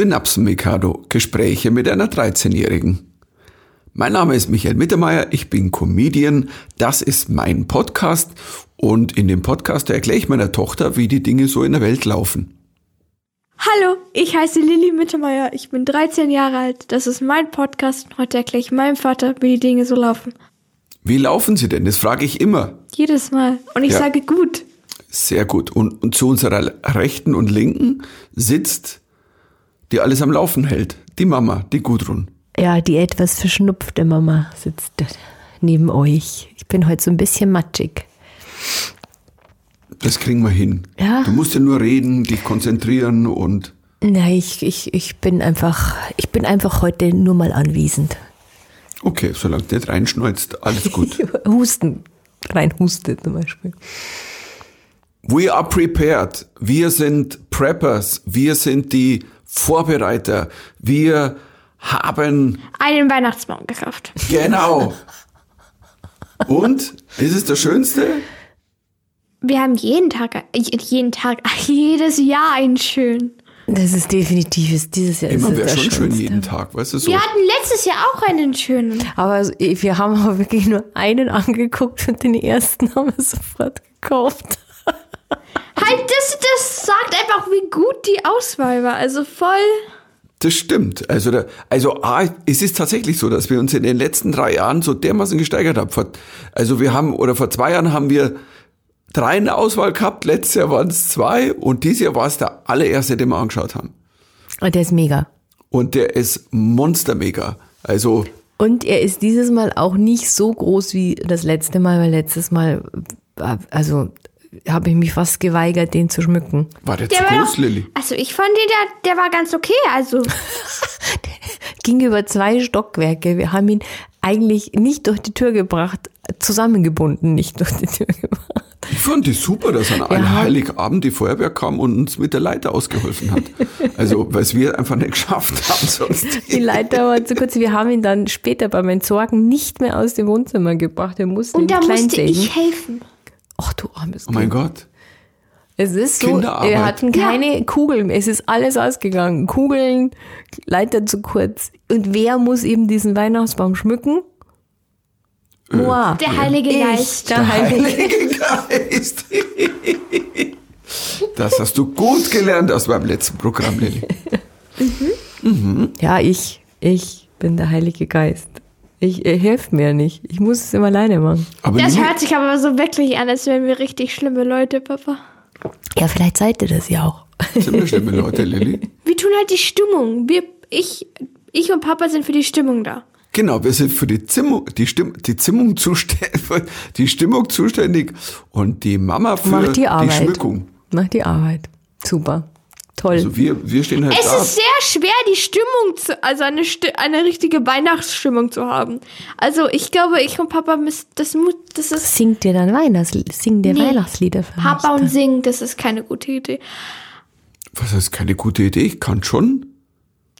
Synapsen-Mikado. Gespräche mit einer 13-Jährigen. Mein Name ist Michael Mittermeier, ich bin Comedian, das ist mein Podcast und in dem Podcast erkläre ich meiner Tochter, wie die Dinge so in der Welt laufen. Hallo, ich heiße Lilly Mittermeier, ich bin 13 Jahre alt, das ist mein Podcast und heute erkläre ich meinem Vater, wie die Dinge so laufen. Wie laufen sie denn? Das frage ich immer. Jedes Mal. Und ich Ja. sage gut. Sehr gut. Und, und zu unserer Rechten und Linken sitzt, die alles am Laufen hält. Die Mama, die Gudrun. Ja, die etwas verschnupfte Mama sitzt neben euch. Ich bin heute so ein bisschen matschig. Das kriegen wir hin. Ja. Du musst ja nur reden, dich konzentrieren und Na, ich, ich, ich bin einfach, ich bin einfach heute nur mal anwesend. okay, solange du nicht reinschneuzt, alles gut. Husten, rein Huste zum Beispiel. We are prepared. Wir sind Preppers. Wir sind die Vorbereiter. Wir haben Einen Weihnachtsbaum gekauft. genau. Und ist es das Schönste? Wir haben jeden Tag, jeden Tag, jedes Jahr einen schönen. Das ist definitiv, ist dieses Jahr ist Immer wäre schon schön jeden Tag, weißt du so. Wir hatten letztes Jahr auch einen schönen. Aber also, wir haben aber wirklich nur einen angeguckt und den ersten haben wir sofort gekauft. Halt, das, das sagt einfach, wie gut die Auswahl war. Also voll. Das stimmt. Also, da, also A, es ist tatsächlich so, dass wir uns in den letzten drei Jahren so dermaßen gesteigert haben. Vor, also wir haben, oder vor zwei Jahren haben wir drei in der Auswahl gehabt, letztes Jahr waren es zwei und dieses Jahr war es der allererste, den wir angeschaut haben. Und der ist mega. Und der ist monstermega. Also, Und er ist dieses Mal auch nicht so groß wie das letzte Mal, weil letztes Mal, also habe ich mich fast geweigert, den zu schmücken. war der, Der zu war groß, Lilly? Also ich fand den, der, der war ganz okay. Also Ging über zwei Stockwerke. Wir haben ihn eigentlich nicht durch die Tür gebracht, zusammengebunden, nicht durch die Tür gebracht. Ich fand es super, dass an einem Heiligabend die Feuerwehr kam und uns mit der Leiter ausgeholfen hat. Also, weil es wir einfach nicht geschafft haben sonst. Die Leiter war zu kurz. Wir haben ihn dann später beim Entsorgen nicht mehr aus dem Wohnzimmer gebracht. Wir mussten und da musste ich helfen. Ach du armes Oh mein Kind. Gott. Es ist so, wir hatten keine Kugeln, es ist alles ausgegangen. Kugeln, Leiter zu kurz. Und wer muss eben diesen Weihnachtsbaum schmücken? Moi. Der Heilige Ich, Geist. der Heilige. Heilige Geist. Das hast du gut gelernt aus meinem letzten Programm, Lilly. Ja, ich, ich bin der Heilige Geist. Ich, er hilft mir nicht. Ich muss es immer alleine machen. Aber Das hört sich aber so wirklich an, als wären wir richtig schlimme Leute, Papa. Ja, vielleicht seid ihr das ja auch. sind wir schlimme Leute, Lilly? Wir tun halt die Stimmung. Wir, ich, ich und Papa sind für die Stimmung da. Genau, wir sind für die Zimmung, die, Stimm, die Zimmung zuständig, die Stimmung zuständig und die Mama für Macht die Arbeit. Schmückung. Macht die Arbeit. Super. Toll. Also wir, wir stehen halt Es da. ist sehr schwer, die Stimmung zu, also eine, Sti- eine richtige Weihnachtsstimmung zu haben. Also ich glaube, ich und Papa müssen, das muss, das ist Singt ihr dann Weihnachtslieder? Singt ihr Nee. Weihnachtslieder für Papa mich? und singen, das ist keine gute Idee. Was heißt keine gute Idee? Ich kann schon.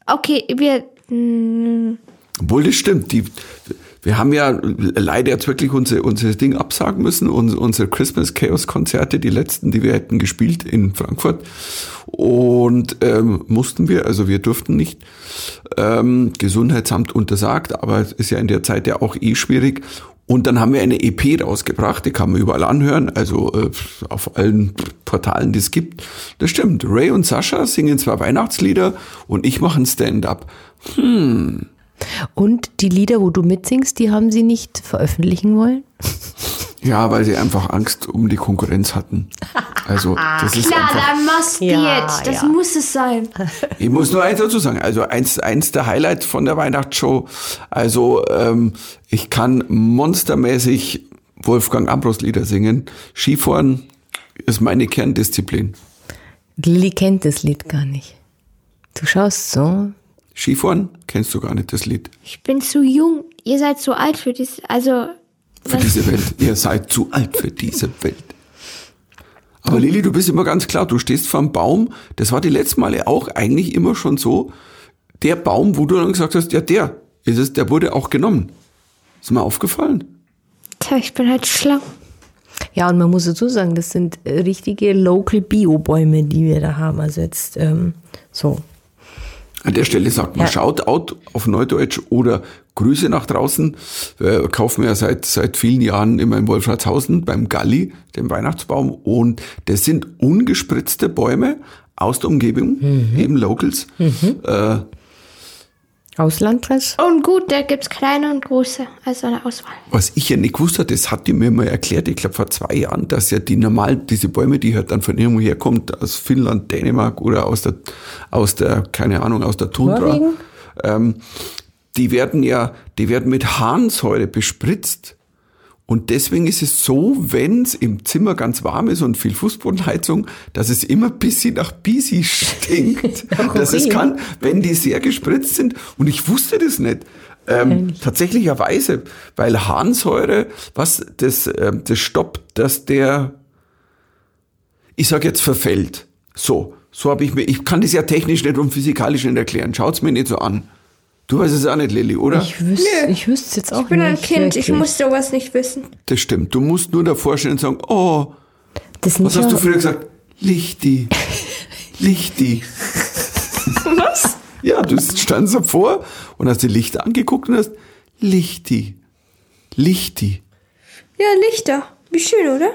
Okay, wir, mm, Obwohl, das stimmt. Die, wir haben ja leider jetzt wirklich unser, unser Ding absagen müssen, uns, unsere Christmas Chaos Konzerte, die letzten, die wir hätten gespielt in Frankfurt. Und ähm, mussten wir, also wir durften nicht. Ähm, Gesundheitsamt untersagt, aber es ist ja in der Zeit ja auch eh schwierig. Und dann haben wir eine EP rausgebracht, die kann man überall anhören, also äh, auf allen Portalen, die es gibt. Das stimmt. Ray und Sascha singen zwar Weihnachtslieder und ich mache ein Stand-up. Und die Lieder, wo du mitsingst, die haben sie nicht veröffentlichen wollen? Ja, weil sie einfach Angst um die Konkurrenz hatten. Also, das ist klar, einfach. da must be Ja, it. Das ja. muss es sein. Ich muss nur eins dazu sagen. Also, eins, eins der Highlights von der Weihnachtsshow. Also, ähm, ich kann monstermäßig Wolfgang Ambros Lieder singen. Skifahren ist meine Kerndisziplin. Lilly kennt das Lied gar nicht. Du schaust so. Skifahren kennst du gar nicht das Lied. Ich bin zu jung. Ihr seid zu alt für dies. Also, Für diese Welt. Ihr seid zu alt für diese Welt. Aber Lili, du bist immer ganz klar, du stehst vor einem Baum. Das war die letzten Male auch eigentlich immer schon so. Der Baum, wo du dann gesagt hast, ja, der ist es, der wurde auch genommen. Ist mir aufgefallen? tja, ich bin halt schlau. Ja, und man muss dazu sagen, das sind richtige Local Bio-Bäume, die wir da haben. Also jetzt ähm, so. An der Stelle sagt man Ja. Shoutout auf Neudeutsch oder Grüße nach draußen. Äh, kaufen wir ja seit, seit vielen Jahren immer in Wolfratshausen beim Galli, dem Weihnachtsbaum. Und das sind ungespritzte Bäume aus der Umgebung, eben Locals. Äh, Aus Landkreis? Und gut, da gibt's kleine und große, also eine Auswahl. was ich ja nicht gewusst habe, das hat die mir mal erklärt, ich glaube vor zwei Jahren, dass ja die normalen, diese Bäume, die halt dann von irgendwo herkommt, aus Finnland, Dänemark oder aus der, aus der, keine Ahnung, aus der Tundra, ähm, die werden ja, die werden mit Harnsäure bespritzt. Und deswegen ist es so, wenn es im Zimmer ganz warm ist und viel Fußbodenheizung, dass es immer ein bisschen nach Bisi stinkt. dass es kann, wenn die sehr gespritzt sind. Und ich wusste das nicht. Ähm, tatsächlicherweise, weil Harnsäure, was das, ähm, das stoppt, dass der, ich sag jetzt verfällt. So, so habe ich mir, ich kann das ja technisch nicht und physikalisch nicht erklären. Schaut's mir nicht so an. Du weißt es auch nicht, Lilly, oder? Ich wüsste Nö. ich wüsste es jetzt auch Ich bin ein nicht. Kind, ich wirklich. muss sowas nicht wissen. Das stimmt. Du musst nur davor stehen und sagen, oh, Das was nicht hast du früher gesagt? Lichti. Lichti. Was? Ja, du standst davor und hast die Lichter angeguckt und hast Lichti. Lichti. Ja, Lichter. Wie schön, oder?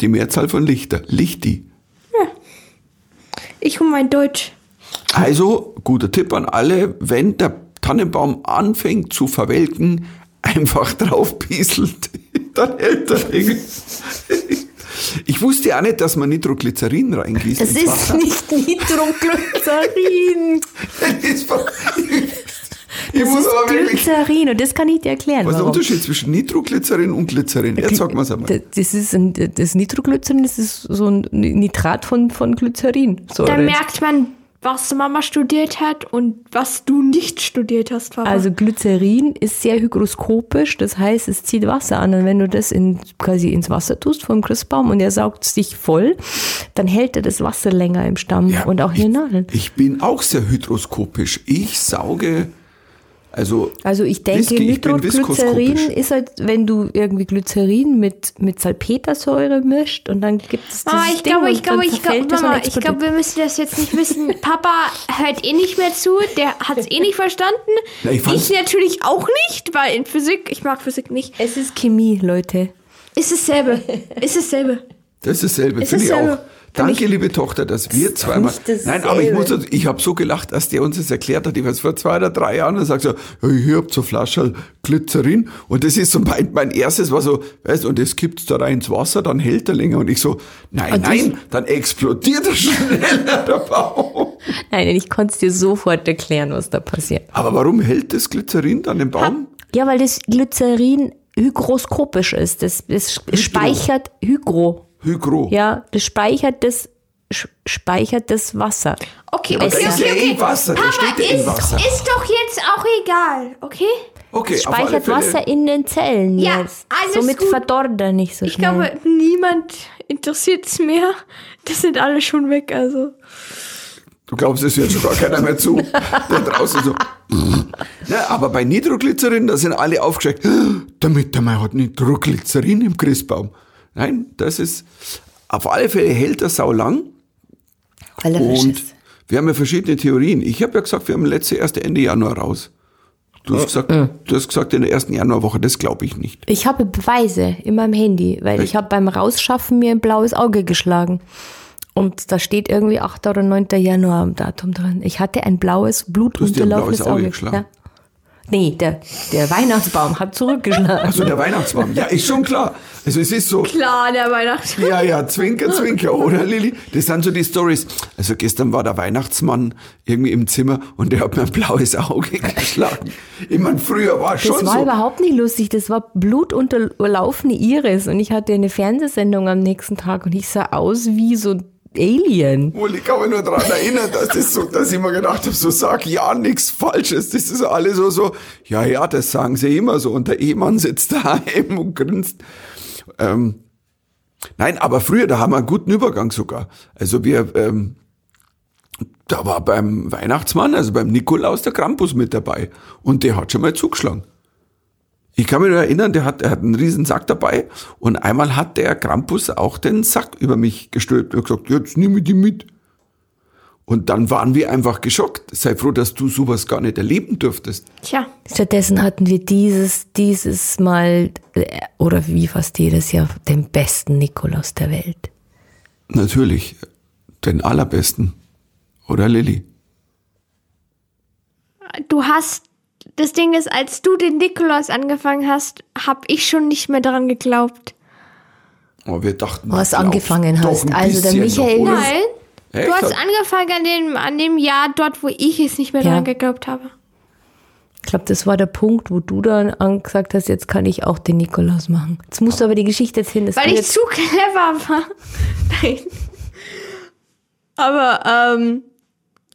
Die Mehrzahl von Lichter. Lichti. Ich und mein Deutsch. Also, guter Tipp an alle, wenn der Tannenbaum anfängt zu verwelken, einfach drauf pieselt, dann hält er. Ich wusste ja auch nicht, dass man Nitroglycerin reingießt. Das ins ist nicht Nitroglycerin. Das ist ver- ich Das muss ist aber. Glycerin und das kann ich dir erklären. Was ist der warum. Unterschied zwischen Nitroglycerin und Glycerin? Jetzt sag mal's einmal. Das- Das ist ein, das Nitroglycerin, das ist so ein Nitrat von, von Glycerin. So, Da merkt man, was Mama studiert hat und was du nicht studiert hast, Papa. Also Glycerin ist sehr hygroskopisch, das heißt, es zieht Wasser an. Und wenn du das in, quasi ins Wasser tust vom Christbaum und er saugt sich voll, dann hält er das Wasser länger im Stamm Ja, und auch in den Nadeln. Ich bin auch sehr hydroskopisch. Ich sauge, also. Also ich denke, Nitroglycerin ist halt, wenn du irgendwie Glycerin mit, mit Salpetersäure mischt und dann gibt es Mama, dieses ich glaube, ich glaube, ich glaube, das Mama, ich glaube, wir müssen das jetzt nicht wissen. Papa hört eh nicht mehr zu, der hat es eh nicht verstanden. Na, ich ich natürlich auch nicht, weil in Physik, ich mag Physik nicht. Es ist Chemie, Leute. Ist dasselbe. Ist dasselbe. Das ist dasselbe, Ist finde ich auch. Danke, liebe Tochter, dass wir zweimal. Nein, aber ich muss, ich habe so gelacht, als der uns das erklärt hat. Ich weiß vor zwei oder drei Jahren, und sagt so, ja, hier habt so Flasche Glycerin. Und das ist so mein, mein erstes war so, weißt du, und das gibt's da rein ins Wasser, dann hält er länger. Und ich so, nein, Und nein, dann explodiert er schneller, der Baum. Nein, ich konnte es dir sofort erklären, was da passiert. Aber warum hält das Glycerin dann den Baum? Ja, weil das Glycerin hygroskopisch ist. Das, das speichert Hygro. Hygro. Ja, das speichert das, speichert das Wasser. Okay, aber okay, da ist okay, ja okay. eh Wasser, Papa, steht ja eh ist, Wasser. ist doch jetzt auch egal, okay? Okay, Es speichert Fälle. Wasser in den Zellen Ja, jetzt. alles Somit gut. verdorrt er nicht so Ich schnell. glaube, niemand interessiert es mehr. Das sind alle schon weg, also. Du glaubst, es hört schon gar keiner mehr zu. Da draußen so. Na, aber bei Nitroglycerin, da sind alle aufgeschreckt. Der Mittermeier hat Nitroglycerin im Christbaum. Nein, das ist, auf alle Fälle hält er sau lang. weil er frisch Und ist. wir haben ja verschiedene Theorien. Ich habe ja gesagt, wir haben letzte erste Ende Januar raus. Du hast gesagt, du hast gesagt in der ersten Januarwoche, das glaube ich nicht. Ich habe Beweise in meinem Handy, weil ich habe beim Rausschaffen mir ein blaues Auge geschlagen. Und da steht irgendwie 8. oder 9. Januar am Datum dran. Ich hatte ein blaues, blutunterlaufenes Auge Auge. geschlagen? Ja. Nee, der, der Weihnachtsbaum hat zurückgeschlagen. Also der Weihnachtsbaum, ja, ist schon klar. Also es ist so, Klar, der Weihnachtsmann. Ja, ja, Zwinker, Zwinker, oder Lilly? Das sind so die Stories. Also gestern war der Weihnachtsmann irgendwie im Zimmer und der hat mir ein blaues Auge geschlagen. Ich meine, früher war es Das schon war so. überhaupt nicht lustig. Das war blutunterlaufene Iris. Und ich hatte eine Fernsehsendung am nächsten Tag und ich sah aus wie so ein Alien. Wohl, ich kann mich nur daran erinnern, dass, das so, dass ich mir gedacht habe, so sag ja nichts Falsches. Das ist alles so, so, ja, ja, das sagen sie immer so. Und der Ehemann sitzt daheim und grinst. Ähm, nein, aber früher, da haben wir einen guten Übergang sogar. Also wir, ähm, da war beim Weihnachtsmann, also beim Nikolaus, der Krampus mit dabei. Und der hat schon mal zugeschlagen. Ich kann mich nur erinnern, der hat, der hat einen riesen Sack dabei und einmal hat der Krampus auch den Sack über mich gestülpt und gesagt, jetzt nehme ich die mit. Und dann waren wir einfach geschockt. Sei froh, dass du sowas gar nicht erleben dürftest. Tja, Stattdessen hatten wir dieses, dieses Mal, äh, oder wie fast jedes Jahr, den besten Nikolaus der Welt. Natürlich, den allerbesten. Oder Lilly? du hast, das Ding ist, als du den Nikolaus angefangen hast, hab ich schon nicht mehr daran geglaubt. Oh, wir dachten, Was glaubst angefangen hast. Also der Michael- noch? Nein, Echt? du hast angefangen an dem, an dem Jahr dort, wo ich es nicht mehr Ja. daran geglaubt habe. Ich glaube, das war der Punkt, wo du dann an- gesagt hast, jetzt kann ich auch den Nikolaus machen. Jetzt musst du aber die Geschichte erzählen. dass Weil du ich jetzt, zu clever war. Nein. Aber, ähm,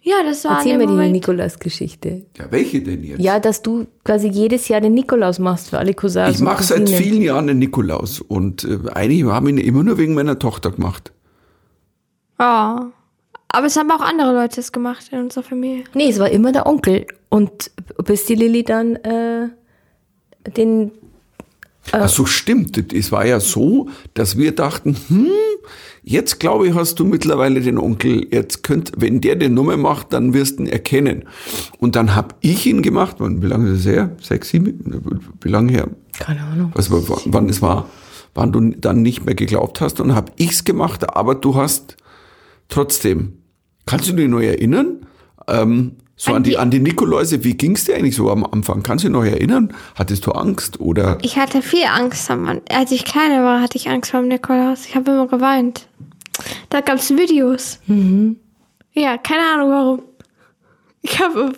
ja, das war Erzähl mir die. Nikolaus-Geschichte. Ja, welche denn jetzt? Ja, dass du quasi jedes Jahr den Nikolaus machst für alle Cousins. ich mache seit vielen Jahren den Nikolaus und äh, eigentlich haben ihn immer nur wegen meiner Tochter gemacht. Ja. Aber es haben auch andere Leute es gemacht in unserer Familie. Nee, es war immer der Onkel. Und bis die Lilly dann äh, den. Ach so, stimmt. Es war ja so, dass wir dachten, hm, jetzt glaube ich, hast du mittlerweile den Onkel. Jetzt könnt, wenn der den Nummer macht, dann wirst du ihn erkennen. Und dann habe ich ihn gemacht. Wann, wie lange ist das her? Sechs, sieben? Wie lange her? Keine Ahnung. Was, war- wann es war? Wann du dann nicht mehr geglaubt hast. Und habe ich's gemacht, aber du hast trotzdem. Kannst du dich noch erinnern? Ähm, so an, An die, die- an die Nikoläuse, wie ging's dir eigentlich so am Anfang? Kannst du dich noch erinnern? Hattest du Angst oder? Ich hatte viel Angst am Als ich kleiner war, hatte ich Angst vor dem Nikolaus. Ich habe immer geweint. Da gab es Videos. Ja, keine Ahnung warum. Ich habe.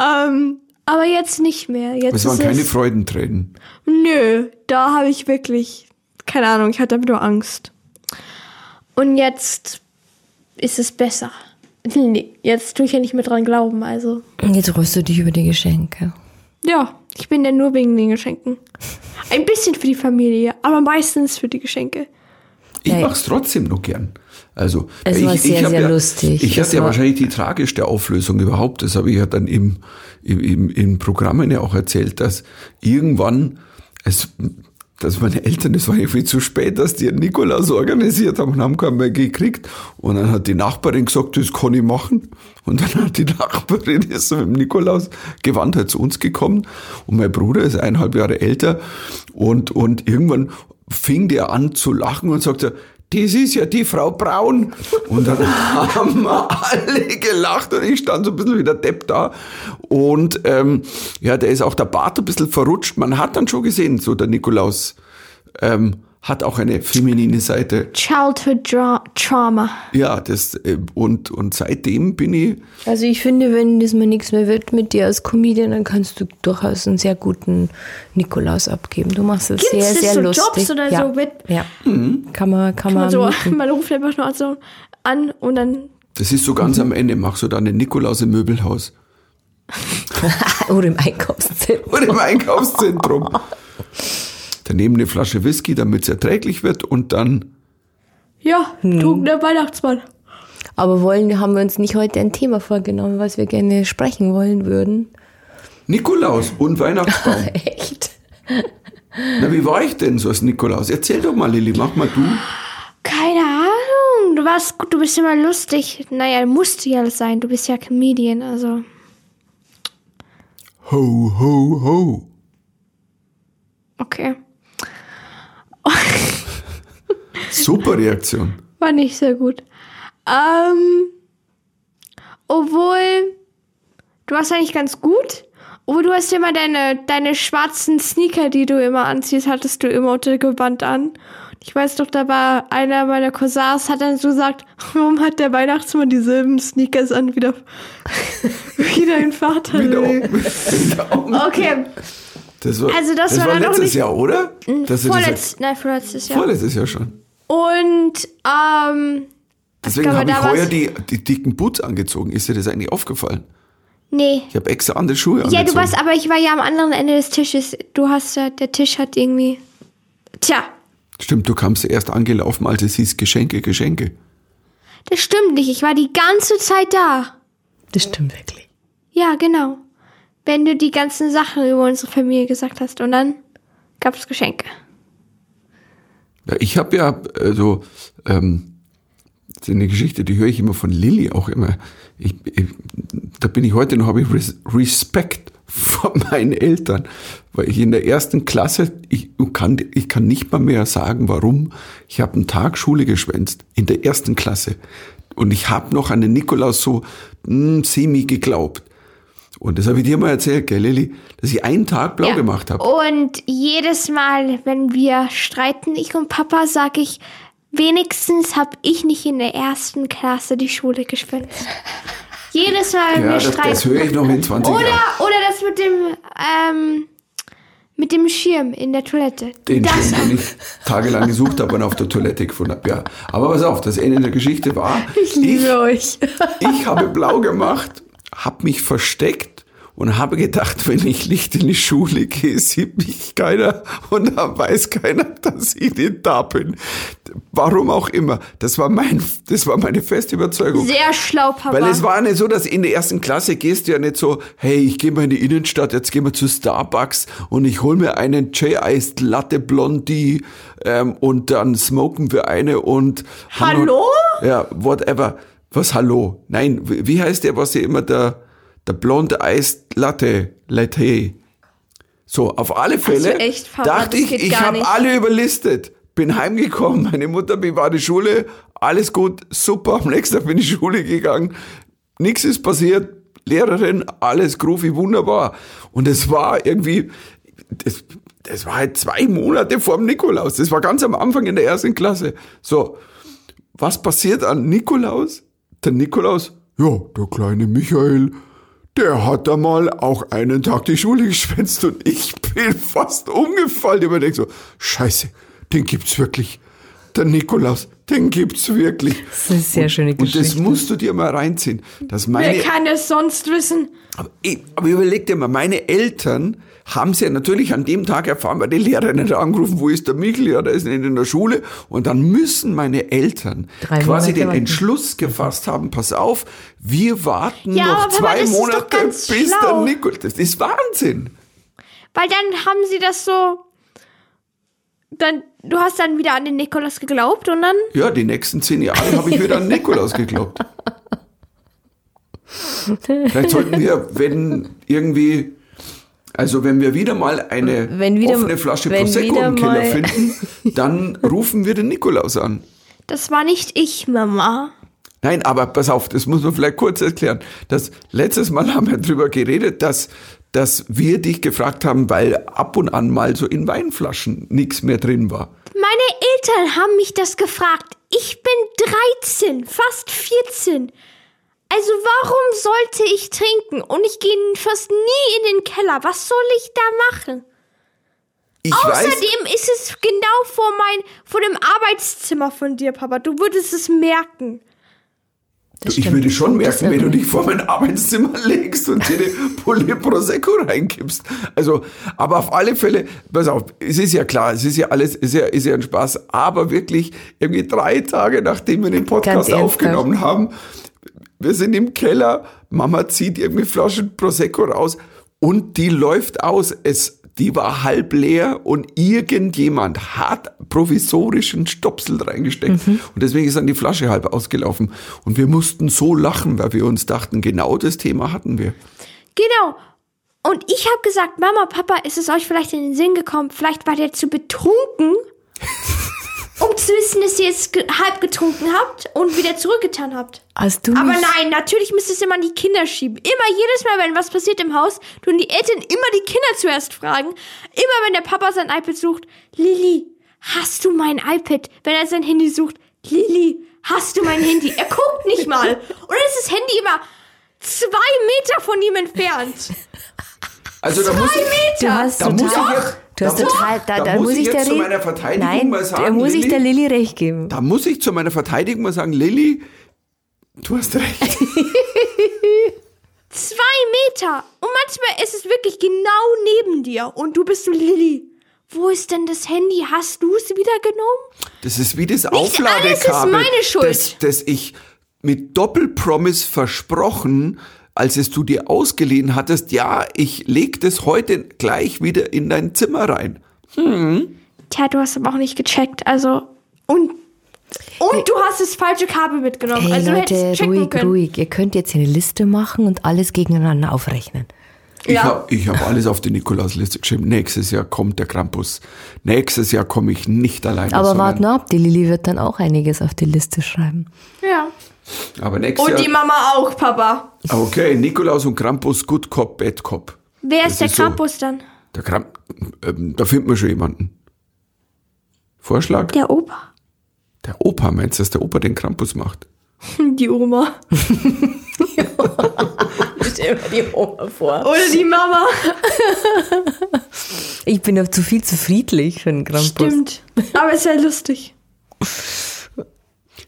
Ähm, aber jetzt nicht mehr. Jetzt Es waren ist keine es, Freudentränen. Nö, da habe ich wirklich. Keine Ahnung, ich hatte nur Angst. Und jetzt ist es besser. Nee, Jetzt tue ich ja nicht mehr dran glauben, also. Und Jetzt freust du dich über die Geschenke. Ja, ich bin ja nur wegen den Geschenken. Ein bisschen für die Familie, aber meistens für die Geschenke. Ich Ja, mach's trotzdem noch gern. Also Es ich, war ich sehr, hab sehr ja, lustig. Ich Es hatte ja wahrscheinlich die tragischste Auflösung überhaupt. Das habe ich ja dann im, im, im, in Programmen ja auch erzählt, dass irgendwann es dass meine Eltern, es war irgendwie zu spät, dass die einen Nikolaus organisiert haben und haben keinen mehr gekriegt. Und dann hat die Nachbarin gesagt, das kann ich machen. Und dann hat die Nachbarin ist so mit dem Nikolaus gewandert zu uns gekommen. Und mein Bruder ist eineinhalb Jahre älter. Und, und irgendwann fing der an zu lachen und sagte, das ist ja die Frau Braun. Und dann haben wir alle gelacht und ich stand so ein bisschen wie der Depp da. Und ähm, ja, der ist auch der Bart ein bisschen verrutscht. Man hat dann schon gesehen, so der Nikolaus ähm, hat auch eine feminine Seite. Childhood Dra Trauma. Ja, das äh, und, und seitdem bin ich, Also ich finde, wenn das mal nichts mehr wird mit dir als Comedian, dann kannst du durchaus einen sehr guten Nikolaus abgeben. Du machst es Gibt's sehr, das sehr so lustig. Jobs oder ja. so mit- Ja, kann man, kann man, Also, mieten. man ruft einfach nur so an und dann. das ist so ganz am Ende, machst du dann den Nikolaus im Möbelhaus oder im Einkaufszentrum. oder im Einkaufszentrum. Daneben eine Flasche Whisky, damit es erträglich wird und dann Ja, Hm. trunkener Weihnachtsmann. Aber wollen, haben wir uns nicht heute ein Thema vorgenommen, was wir gerne sprechen wollen würden? Nikolaus und Weihnachtsbaum. Echt? Na, wie war ich denn so als Nikolaus? Erzähl doch mal, Lilly, mach mal du. Keine Ahnung. Du warst gut, du bist immer lustig. Naja, musst du ja sein. Du bist ja Comedian, also. Ho, ho, ho. Okay. Super Reaktion. War nicht sehr gut. Ähm. Obwohl. Du warst eigentlich ganz gut. Obwohl du hast immer deine, deine schwarzen Sneaker, die du immer anziehst, hattest du immer unter Gewand an. Ich weiß doch, da war einer meiner Cousins, hat dann so gesagt, warum hat der Weihnachtsmann dieselben Sneakers an wie, der, wie dein Vater? Wieder, wieder Okay, Das war, Also das war dann noch letztes nicht- Jahr, oder? Das ist vorletzt, nein, vorletztes ja, Jahr. vorletztes Jahr schon. Und, ähm, Deswegen habe ich da heuer die, die dicken Boots angezogen. Ist dir das eigentlich aufgefallen? nee. Ich habe extra andere Schuhe Ja, angezogen. du warst, aber ich war ja am anderen Ende des Tisches. Du hast ja, der Tisch hat irgendwie. Tja, Stimmt, du kamst erst angelaufen, als es hieß Geschenke, Geschenke. das stimmt nicht. Ich war die ganze Zeit da. Das stimmt wirklich. Ja, genau. Wenn du die ganzen Sachen über unsere Familie gesagt hast. Und dann gab es Geschenke. Ja, ich habe ja, also, ähm, Das ist eine Geschichte, die höre ich immer von Lilly auch immer. Ich, ich, da bin ich heute noch, habe ich Res Respekt vor meinen Eltern, weil ich in der ersten Klasse, ich kann, ich kann nicht mal mehr sagen, warum. Ich habe einen Tag Schule geschwänzt, in der ersten Klasse. Und ich habe noch an den Nikolaus so mh, semi geglaubt. Und das habe ich dir mal erzählt, gell, Lilly, dass ich einen Tag blau Ja. gemacht habe. Und jedes Mal, wenn wir streiten, ich und Papa, sag ich, wenigstens habe ich nicht in der ersten Klasse die Schule geschwänzt. Jedes Mal, wenn Ja, wir das, streiten. das höre ich noch in 20 oder, Jahren. oder das mit dem, ähm, mit dem Schirm in der Toilette. Den, das den, den ich tagelang gesucht habe und auf der Toilette gefunden habe. Ja. Aber pass auf, das Ende der Geschichte war, Ich liebe euch. ich habe blau gemacht, habe mich versteckt und habe gedacht, wenn ich nicht in die Schule gehe, sieht mich keiner und dann weiß keiner, dass ich nicht da bin. Warum auch immer. Das war mein, das war meine feste Überzeugung. Sehr schlau, Papa. Weil es war nicht so, dass in der ersten Klasse gehst du ja nicht so, hey, ich gehe mal in die Innenstadt, jetzt gehen wir zu Starbucks und ich hol mir einen J-Iced Latte Blondie ähm, und dann smoken wir eine und... haben Hallo? noch- Ja, whatever. Was Hallo? Nein, wie heißt der, was ja immer der, der Blonde Iced Latte. So, auf alle Fälle echt, Papa, dachte ich, ich habe alle überlistet. Bin heimgekommen, meine Mutter bewahrt die Schule, alles gut, super. Am nächsten Tag bin ich in die Schule gegangen, nichts ist passiert, Lehrerin, alles groovy, wunderbar. Und es war irgendwie, das, das war halt zwei Monate vor dem Nikolaus. Das war ganz am Anfang in der ersten Klasse. So, was passiert an Nikolaus? Der Nikolaus, ja, der kleine Michael, der hat da mal auch einen Tag die Schule geschwänzt und ich bin fast umgefallen. Ich denke so, scheiße, den gibt's wirklich. Der Nikolaus, den gibt's wirklich. Das ist eine sehr schöne Und das Geschichte. musst du dir mal reinziehen. Dass meine, Wer kann es sonst wissen? aber, ich, aber überleg dir mal, meine Eltern haben sie ja natürlich an dem Tag erfahren, weil die Lehrerin hat angerufen, wo ist der Michel? Ja, der ist nicht in der Schule. Und dann müssen meine Eltern Drei quasi Monate den warten. Entschluss gefasst haben, pass auf, wir warten Ja, noch Papa, zwei Monate, bis der schlau. Nikolaus. Das ist Wahnsinn. Weil dann haben sie das so. Dann, du hast dann wieder an den Nikolaus geglaubt und dann. Ja, die nächsten zehn Jahre habe ich wieder an Nikolaus geglaubt. Vielleicht sollten wir, wenn irgendwie, also wenn wir wieder mal eine Wenn wieder- offene Flasche wenn Prosecco im Keller finden, dann rufen wir den Nikolaus an. Das war nicht ich, Mama. Nein, aber pass auf, das muss man vielleicht kurz erklären. Das letztes Mal haben wir drüber geredet, dass, dass wir dich gefragt haben, weil ab und an mal so in Weinflaschen nichts mehr drin war. Meine Eltern haben mich das gefragt. Ich bin 13, fast 14. Also warum sollte ich trinken? Und ich gehe fast nie in den Keller. Was soll ich da machen? Ich weiß, Außerdem ist es genau vor mein, vor dem Arbeitszimmer von dir, Papa. Du würdest es merken. Das ich stimmt. würde schon merken, wenn du dich vor mein Arbeitszimmer legst und dir eine Pulle Prosecco reinkippst. Also, aber auf alle Fälle, pass auf, es ist ja klar, es ist ja alles, ist ja, ist ja ein Spaß, aber wirklich irgendwie drei Tage, nachdem wir den Podcast aufgenommen haben, wir sind im Keller, Mama zieht irgendwie Flaschen Prosecco raus und die läuft aus. Es, die war halb leer und irgendjemand hat provisorischen Stopsel reingesteckt. Und deswegen ist dann die Flasche halb ausgelaufen. Und wir mussten so lachen, weil wir uns dachten, genau das Thema hatten wir. Genau. Und ich habe gesagt, Mama, Papa, ist es euch vielleicht in den Sinn gekommen? Vielleicht war der zu betrunken, um zu wissen, dass ihr es ge halb getrunken habt und wieder zurückgetan habt. Hast du Aber nein, natürlich müsst ihr es immer an die Kinder schieben. Immer jedes Mal, wenn was passiert im Haus, tun die Eltern immer die Kinder zuerst fragen. Immer wenn der Papa sein iPad sucht, Lilly, hast du mein iPad? Wenn er sein Handy sucht, Lilly, hast du mein Handy? Er guckt nicht mal. Und dann ist das Handy immer zwei Meter von ihm entfernt. Also da muss Zwei ich, Du Meter. hast Da muss ich jetzt- du hast da muss- total, da, da da muss muss ich der zu Lilly- meiner Verteidigung Nein, mal sagen, da muss ich der Lilly- Lilly recht geben. da muss ich zu meiner Verteidigung mal sagen, Lilly, du hast recht. Zwei Meter. Und manchmal ist es wirklich genau neben dir. Und du bist so, Lilly, wo ist denn das Handy? Hast du es wieder genommen? Das ist wie das Aufladekabel, ist meine Schuld. Das, das ich mit Doppelpromise versprochen, als es du dir ausgeliehen hattest, ja, ich leg das heute gleich wieder in dein Zimmer rein. Tja, du hast aber auch nicht gecheckt. Also, und Und du hast das falsche Kabel mitgenommen. Hey also Leute, ruhig, können. ruhig. Ihr könnt jetzt eine Liste machen und alles gegeneinander aufrechnen. Ich Ja. habe ich hab alles auf die Nikolausliste geschrieben. Nächstes Jahr kommt der Krampus. Nächstes Jahr komme ich nicht alleine. Aber sondern- wart nur ab, die Lilly wird dann auch einiges auf die Liste schreiben. Ja. Aber nächstes Und die Jahr. Mama auch, Papa. Okay, Nikolaus und Krampus, Good Cop, Bad Cop. Wer Das ist der ist so. Krampus dann? Der Kramp, ähm, da finden wir schon jemanden. Vorschlag? Der Opa. Der Opa, meinst du, dass der Opa den Krampus macht? Die Oma. Stell mir die Oma vor. Oder die Mama. Ich bin ja zu viel zu friedlich für einen Krampus. Stimmt. Aber es wäre lustig.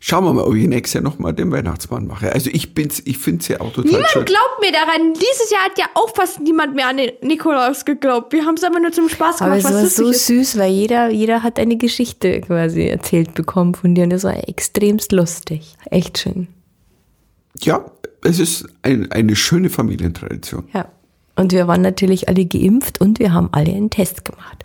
Schauen wir mal, ob ich nächstes Jahr nochmal den Weihnachtsmann mache. Also ich bin's, ich finde es ja auch total Niemand schön. glaubt mir daran. Dieses Jahr hat ja auch fast niemand mehr an den Nikolaus geglaubt. Wir haben es aber nur zum Spaß Aber gemacht, es was war so ist. süß, weil jeder, jeder hat eine Geschichte quasi erzählt bekommen von dir und das war extremst lustig. Echt schön. Ja, es ist ein, eine schöne Familientradition. Ja. Und wir waren natürlich alle geimpft und wir haben alle einen Test gemacht.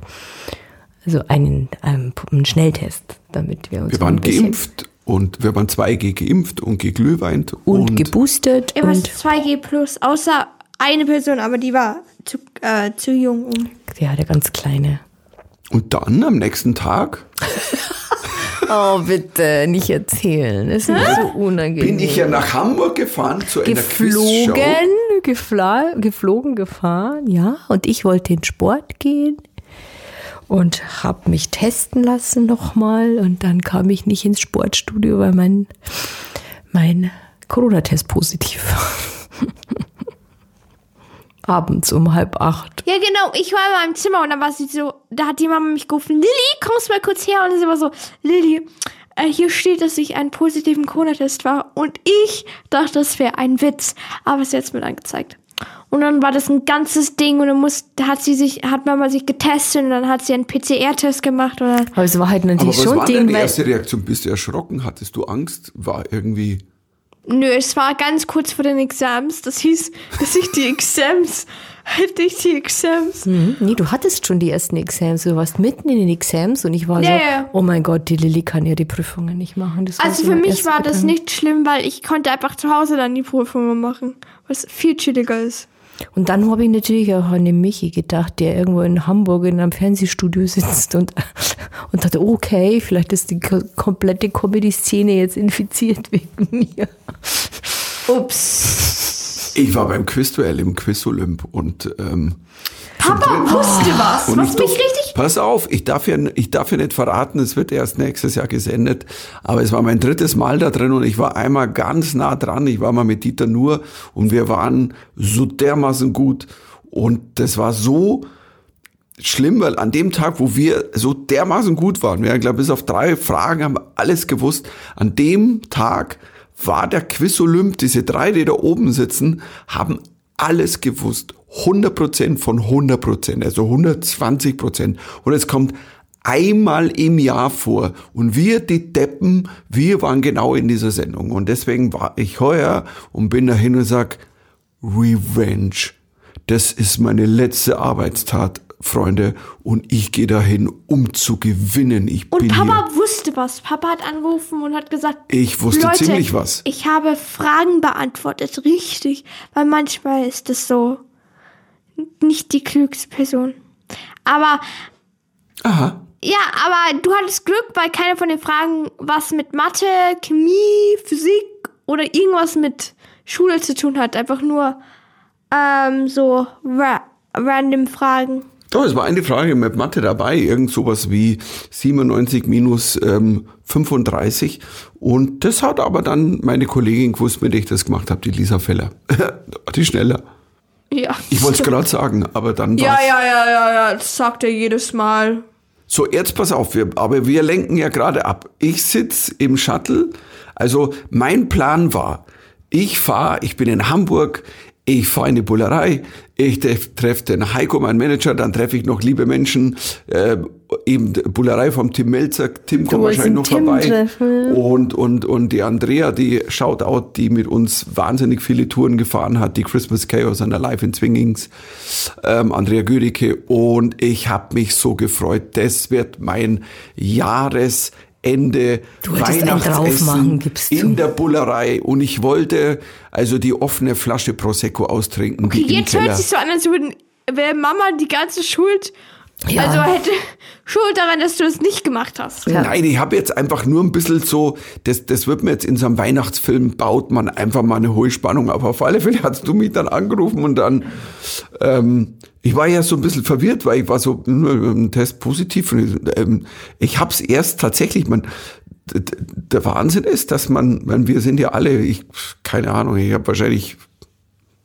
Also einen, ähm, einen Schnelltest, damit wir uns Wir waren geimpft und wir waren 2G geimpft und geglühweint und, und geboostet Immer und 2G plus, außer eine Person, aber die war zu, äh, zu jung um. ja, der ganz kleine. Und dann am nächsten Tag Oh, bitte, nicht erzählen. Es ist so unangenehm. bin ich ja nach Hamburg gefahren zu einer geflogen, Quizshow. gefla geflogen, gefahren, ja. Und ich wollte in Sport gehen und habe mich testen lassen nochmal. Und dann kam ich nicht ins Sportstudio, weil mein, mein Corona-Test positiv war. Abends um halb acht. Ja, genau. Ich war in meinem Zimmer und dann war sie so, da hat die Mama mich gerufen, Lilly, kommst mal kurz her. Und sie war so, Lilly, äh, hier steht, dass ich einen positiven Corona-Test war. Und ich dachte, das wäre ein Witz. Aber es ist jetzt mit angezeigt. Und dann war das ein ganzes Ding und dann muss, hat sie sich, hat Mama sich getestet und dann hat sie einen PCR-Test gemacht dann, Aber es war halt natürlich was schon war ein Ding, deine erste Reaktion? Bist du erschrocken? Hattest du Angst? War irgendwie... nö, es war ganz kurz vor den Exams. Das hieß, dass ich die Exams, hätte ich die Exams. Hm, Nee, du hattest schon die ersten Exams. Du warst mitten in den Exams und ich war Ja, so, oh mein Gott, die Lilly kann ja die Prüfungen nicht machen. Das Also so für mich war das nicht schlimm, weil ich konnte einfach zu Hause dann die Prüfungen machen, was viel chilliger ist. Und dann habe ich natürlich auch an den Michi gedacht, der irgendwo in Hamburg in einem Fernsehstudio sitzt und, und dachte, okay, vielleicht ist die ko- komplette Comedy-Szene jetzt infiziert wegen mir. Ups. Ich war beim Quizduell im Quiz Olymp und ähm, Papa wusste was, was ich mich richtig... Pass auf, ich darf, ja, ich darf ja nicht verraten, es wird erst nächstes Jahr gesendet. Aber es war mein drittes Mal da drin und ich war einmal ganz nah dran. Ich war mal mit Dieter Nur und wir waren so dermaßen gut. Und das war so schlimm, weil an dem Tag, wo wir so dermaßen gut waren, wir haben, glaube bis auf drei Fragen haben wir alles gewusst. An dem Tag war der Quiz Olymp, diese drei, die da oben sitzen, haben alles gewusst. 100% von 100%, also 120%. Und es kommt einmal im Jahr vor. Und wir, die Deppen, wir waren genau in dieser Sendung. Und deswegen war ich heuer und bin dahin und sag, Revenge. Das ist meine letzte Arbeitstat, Freunde. Und ich gehe dahin, um zu gewinnen. Ich Und bin Papa hier. wusste was. Papa hat angerufen und hat gesagt, Ich wusste Leute, ziemlich was. Ich habe Fragen beantwortet, richtig. Weil manchmal ist es so nicht die klügste Person. Aber Aha. ja, aber du hattest Glück, weil keine von den Fragen was mit Mathe, Chemie, Physik oder irgendwas mit Schule zu tun hat. Einfach nur ähm, so ra random Fragen. Doch, es war eine Frage mit Mathe dabei, irgend sowas wie 97 minus ähm, 35. Und das hat aber dann meine Kollegin gewusst, mit der ich das gemacht habe, die Lisa Feller. die schneller. Ja. Ich wollte es gerade sagen, aber dann Ja, ja, ja, ja, ja, das sagt er jedes Mal. So, jetzt pass auf, wir, aber wir lenken ja gerade ab. Ich sitz im Shuttle. Also mein Plan war, ich fahre, ich bin in Hamburg, ich fahre in die Bullerei, ich treffe den Heiko, meinen Manager, dann treffe ich noch liebe Menschen, äh, eben Bullerei vom Tim Melzer, Tim kommt wahrscheinlich noch Tim vorbei. treffen. Und, und, und die Andrea, die Shoutout, die mit uns wahnsinnig viele Touren gefahren hat, die Christmas Chaos an der Live in Zwingings, ähm, Andrea Gürike. Und ich habe mich so gefreut. Das wird mein Ende Du Weihnachtsessen gibst in du. der Bullerei und ich wollte also die offene Flasche Prosecco austrinken. die im Jetzt hört Keller. sich so an, als würden wäre Mama die ganze Schuld, Ja. also hätte Schuld daran, dass du es nicht gemacht hast. Ja. Nein, ich habe jetzt einfach nur ein bisschen so, das, das wird mir jetzt in so einem Weihnachtsfilm, baut man einfach mal eine hohe Spannung auf. Auf alle Fälle hast du mich dann angerufen und dann, ähm, ich war ja so ein bisschen verwirrt, weil ich war so, hm, ein Test positiv. Und, ähm, ich habe es erst tatsächlich, man, der Wahnsinn ist, dass man, man, wir sind ja alle, ich, keine Ahnung, ich habe wahrscheinlich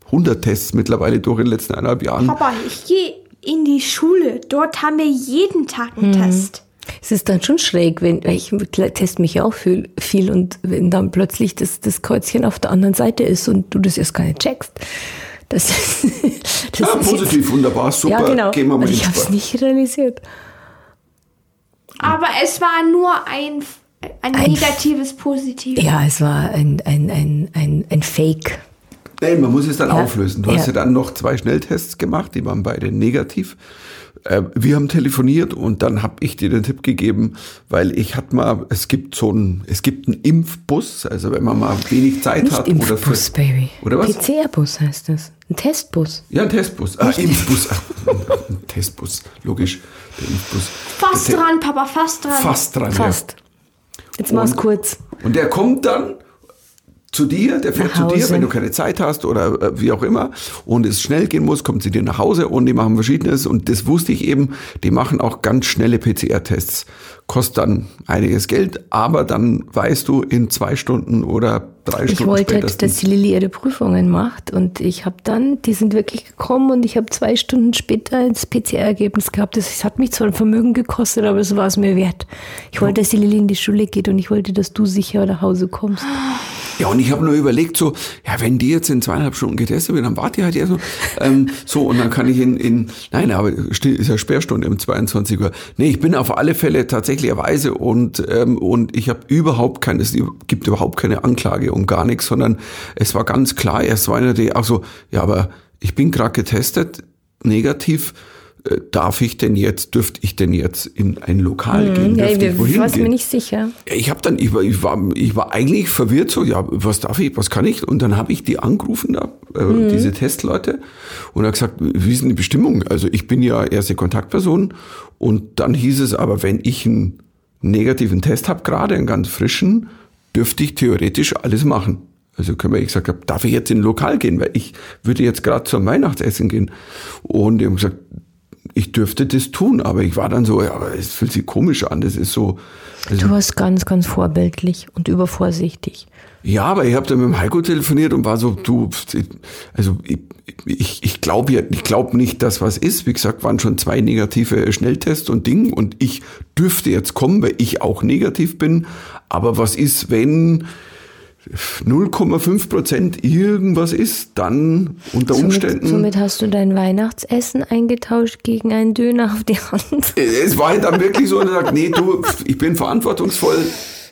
100 Tests mittlerweile durch in den letzten eineinhalb Jahren. Papa, ich gehe in die Schule. Dort haben wir jeden Tag einen Test. Es ist dann schon schräg, wenn ich teste mich ja auch viel, viel und wenn dann plötzlich das, das Kreuzchen auf der anderen Seite ist und du das erst gar nicht checkst. Das ist, das Ja, ist positiv, wunderbar, super, ja, genau. gehen wir mal in ich habe es nicht realisiert. Aber es war nur ein, ein, Ein- negatives Positiv. Ja, es war ein, ein, ein, ein, ein Fake. Nein, man muss es dann Ja. auflösen. Du hast Ja. ja dann noch zwei Schnelltests gemacht, die waren beide negativ. Äh, Wir haben telefoniert und dann habe ich dir den Tipp gegeben, weil ich hatte mal, es gibt so einen, es gibt einen Impfbus, also wenn man mal wenig Zeit Nicht hat Impfbus, oder für, Baby. oder was? PCR-Bus heißt das. Ein Testbus. Ja, ein Testbus. Ah, Impfbus. Ach, ein Testbus, logisch. Der Impfbus. Fast Der- dran, Papa, fast dran. Fast dran. Fast. Jetzt mach's kurz. Ja. Und der kommt dann zu dir, der fährt zu dir, wenn du keine Zeit hast oder äh, wie auch immer. Und es schnell gehen muss, kommt sie dir nach Hause und die machen verschiedenes. Und das wusste ich eben, die machen auch ganz schnelle PCR-Tests. Kostet dann einiges Geld, aber dann weißt du in zwei Stunden oder drei Ich Stunden wollte, spätestens. dass die Lilly ihre Prüfungen macht und ich habe dann, die sind wirklich gekommen und ich habe zwei Stunden später das PCR-Ergebnis gehabt. Das, das hat mich zwar ein Vermögen gekostet, aber es war es mir wert. Ich wollte, dass die Lilly in die Schule geht und ich wollte, dass du sicher nach Hause kommst. Ja, und ich habe nur überlegt, so, ja, wenn die jetzt in zweieinhalb Stunden getestet wird, dann warte ich halt erst mal. Ähm, so, und dann kann ich in, in nein, aber ist ja Sperrstunde um 22 Uhr. Nee, ich bin auf alle Fälle tatsächlicherweise und, ähm, und ich habe überhaupt keine, es gibt überhaupt keine Anklage und gar nichts, sondern es war ganz klar, erst war einer, der auch so, ja, aber ich bin gerade getestet, negativ, äh, darf ich denn jetzt, dürfte ich denn jetzt in ein Lokal gehen? Mhm. Ja, Dürfte ich ich war gehen? mir nicht sicher. Ja, Ich habe dann, ich war, ich war, ich war eigentlich verwirrt so, ja, was darf ich, was kann ich? Und dann habe ich die angerufen da, äh, diese Testleute, und habe gesagt, wie ist denn die Bestimmung? Also ich bin ja erste Kontaktperson und dann hieß es aber, wenn ich einen negativen Test habe, gerade einen ganz frischen, dürfte ich theoretisch alles machen. Also können wir, ich gesagt habe, darf ich jetzt in ein Lokal gehen, weil ich würde jetzt gerade zum Weihnachtsessen gehen. Und die haben gesagt, ich dürfte das tun, aber ich war dann so, ja, aber es fühlt sich komisch an, das ist so. Also, Du warst ganz, ganz vorbildlich und übervorsichtig. ja, aber ich habe dann mit dem Heiko telefoniert und war so, du, also ich, ich, ich glaube ja, ich glaube nicht, dass was ist. Wie gesagt, waren schon zwei negative Schnelltests und Ding und ich dürfte jetzt kommen, weil ich auch negativ bin. Aber was ist, wenn 0,5 Prozent irgendwas ist, dann unter Umständen. Somit, somit hast du dein Weihnachtsessen eingetauscht gegen einen Döner auf die Hand. es war halt dann wirklich so, und sagt, nee, du, ich bin verantwortungsvoll.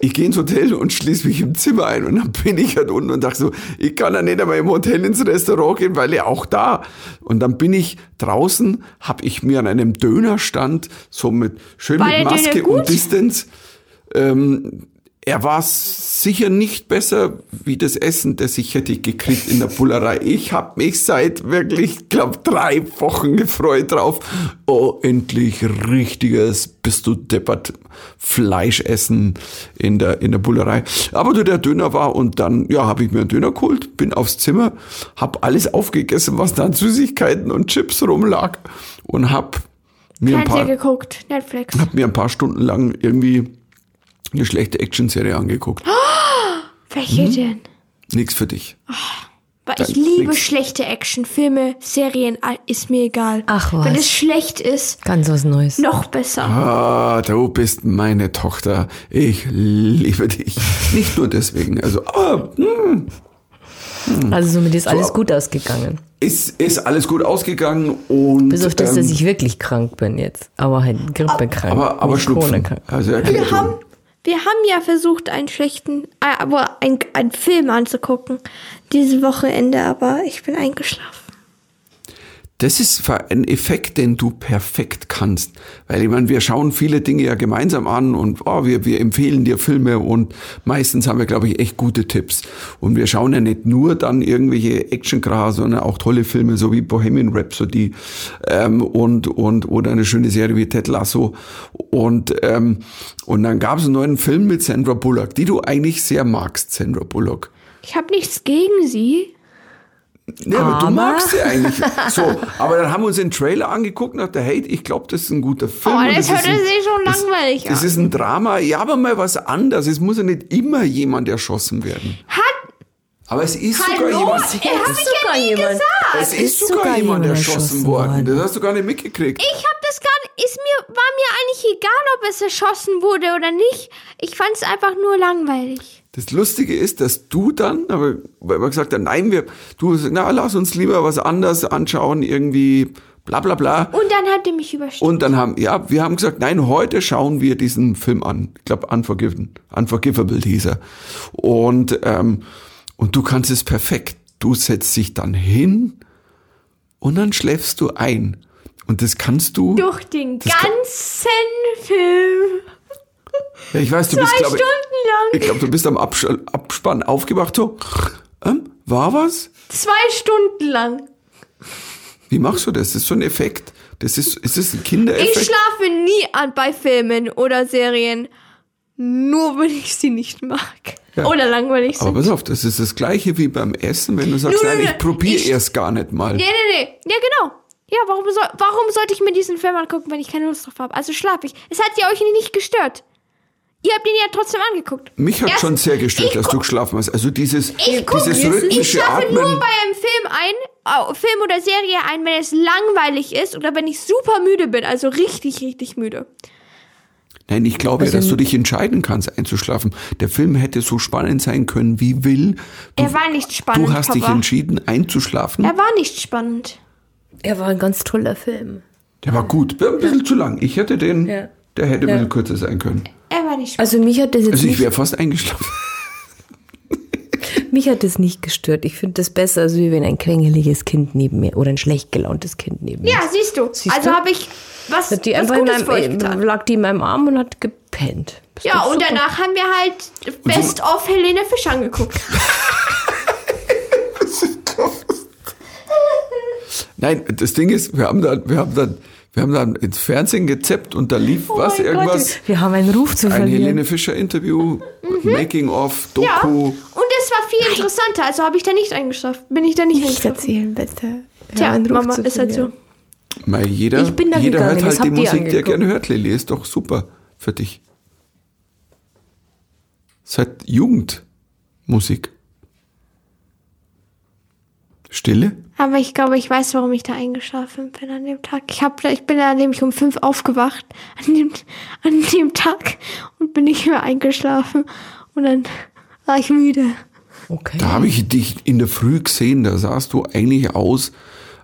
Ich gehe ins Hotel und schließe mich im Zimmer ein. Und dann bin ich halt unten und dachte so, ich kann ja nicht einmal im Hotel ins Restaurant gehen, weil er auch da. Und dann bin ich draußen, habe ich mir an einem Dönerstand, so mit schön War mit Maske und Distance, ähm, er war sicher nicht besser wie das Essen, das ich hätte gekriegt in der Bullerei. Ich habe mich seit wirklich, glaube drei Wochen gefreut drauf. Oh, endlich richtiges, bist du deppert, Fleisch essen in der, in der Bullerei. Aber du, der Döner war und dann, ja, habe ich mir einen Döner geholt, bin aufs Zimmer, habe alles aufgegessen, was da an Süßigkeiten und Chips rumlag und habe mir ein Fernseher paar geguckt, Netflix. habe mir ein paar Stunden lang irgendwie eine schlechte Actionserie angeguckt. Welche Mhm. denn? Nix für dich. Weil Dann ich liebe nix. schlechte Actionfilme, Serien, ist mir egal. Ach, was. Wenn es schlecht ist, Ganz was Neues. noch besser. Ah, du bist meine Tochter. Ich liebe dich. Nicht nur deswegen. Also, aber hm, Also somit ist alles So. gut ausgegangen. ist, ist alles gut ausgegangen und. Bis auf das, ähm, dass ich wirklich krank bin jetzt. Aber halt grippekrank. aber, aber Schnupfen. Also Wir Erkältung. haben, wir haben ja versucht, einen schlechten, äh, aber ein, einen Film anzugucken. Dieses Wochenende, aber ich bin eingeschlafen. Das ist ein Effekt, den du perfekt kannst. Weil ich meine, wir schauen viele Dinge ja gemeinsam an und oh, wir, wir empfehlen dir Filme und meistens haben wir, glaube ich, echt gute Tipps. Und wir schauen ja nicht nur dann irgendwelche Action-Gras, sondern auch tolle Filme, so wie Bohemian Rhapsody ähm, und, und oder eine schöne Serie wie Ted Lasso. Und, ähm, und dann gab es einen neuen Film mit Sandra Bullock, die du eigentlich sehr magst, Sandra Bullock. Ich habe nichts gegen sie. Ja, aber, du magst sie eigentlich. So, aber dann haben wir uns den Trailer angeguckt und dachte, hey, ich glaube, das ist ein guter Film. Oh, das hört ist ein, sich schon das, langweilig Das an. ist ein Drama. Ja, aber mal was anderes. Es muss ja nicht immer jemand erschossen werden. Hat. Aber es ist Hallo? sogar jemand. Er hat ist ja sogar nie jemand- gesagt. Es ist sogar, jemand erschossen worden. Das hast du gar nicht mitgekriegt. Ich habe das gar nicht. Ist mir, war mir eigentlich egal, ob es erschossen wurde oder nicht. Ich fand es einfach nur langweilig. Das Lustige ist, dass du dann, aber gesagt haben, nein, wir, du na, lass uns lieber was anderes anschauen, irgendwie bla bla bla. Und dann hat er mich überstimmt. Und dann haben, ja, wir haben gesagt, nein, heute schauen wir diesen Film an. Ich glaube, Unforgiven, Unforgivable hieß er. Und, ähm, und du kannst es perfekt. Du setzt dich dann hin und dann schläfst du ein. Und das kannst du. Durch den ganzen Film. Ja, ich weiß, du Zwei bist, glaube Stunden ich, lang. ich glaube, du bist am Absch Abspann aufgewacht, so. Ähm, war was? Zwei Stunden lang. Wie machst du das? Das ist so ein Effekt. Das ist, ist das ein Ich Kindereffekt? schlafe nie an bei Filmen oder Serien. Nur wenn ich sie nicht mag. Ja. Oder langweilig Aber sind. pass auf, das ist das Gleiche wie beim Essen, wenn du sagst, nö, nein, ich probiere ich- erst gar nicht mal. Nee, nee, nee. Ja, genau. Ja, warum, soll, warum sollte ich mir diesen Film angucken, wenn ich keine Lust drauf habe? Also schlafe ich. Es hat ja euch nicht gestört. Ihr habt ihn ja trotzdem angeguckt. Mich hat Erst- schon sehr gestört, ich dass du geschlafen hast. Also dieses, Ich, guck, dieses ich rhythmische schlafe Atmen. nur bei einem Film ein, Film oder Serie ein, wenn es langweilig ist oder wenn ich super müde bin, also richtig, richtig müde. Nein, ich glaube ja, Also- dass du dich entscheiden kannst, einzuschlafen. Der Film hätte so spannend sein können, wie will. Du, Er war nicht spannend, du hast dich Papa. entschieden, einzuschlafen. Er war nicht spannend. Er war ein ganz toller Film. Der war gut, ein bisschen zu lang. Ich hätte den, Ja. der hätte ein Ja. bisschen kürzer sein können. Er war nicht. Also mich hat das jetzt Also ich nicht, wäre fast eingeschlafen. mich hat das nicht gestört. Ich finde das besser, als wie wenn ein krängeliges Kind neben mir oder ein schlecht gelauntes Kind neben mir. ja, siehst du. Siehst also habe ich was, Hat die was einfach in Gutes euch meinem, getan. lag die in meinem Arm und hat gepennt. Ist Ja, und super. danach haben wir halt Best of Helene Fisch angeguckt. Nein, das Ding ist, wir haben dann, wir haben dann, wir haben dann ins Fernsehen gezappt und da lief Oh was, irgendwas. Gott, wir haben einen Ruf zu Ein verlieren. Helene Fischer Interview, Making of, Doku. Ja. Und es war viel interessanter, also habe ich da nicht eingeschlafen. Bin ich da nicht Nicht erzählen, bitte. Tja, Ruf Mama, ist halt so. Mal jeder, Ich bin da jeder gegangen, hört halt die Musik, die er angeguckt. gerne hört, Lilly. Ist doch super für dich. Ist halt Jugendmusik. Stille? Aber ich glaube, ich weiß, warum ich da eingeschlafen bin an dem Tag. Ich, hab, ich bin da nämlich um fünf aufgewacht an dem, an dem Tag und bin nicht mehr eingeschlafen. Und dann war ich müde. Okay. Da habe ich dich in der Früh gesehen, da sahst du eigentlich aus,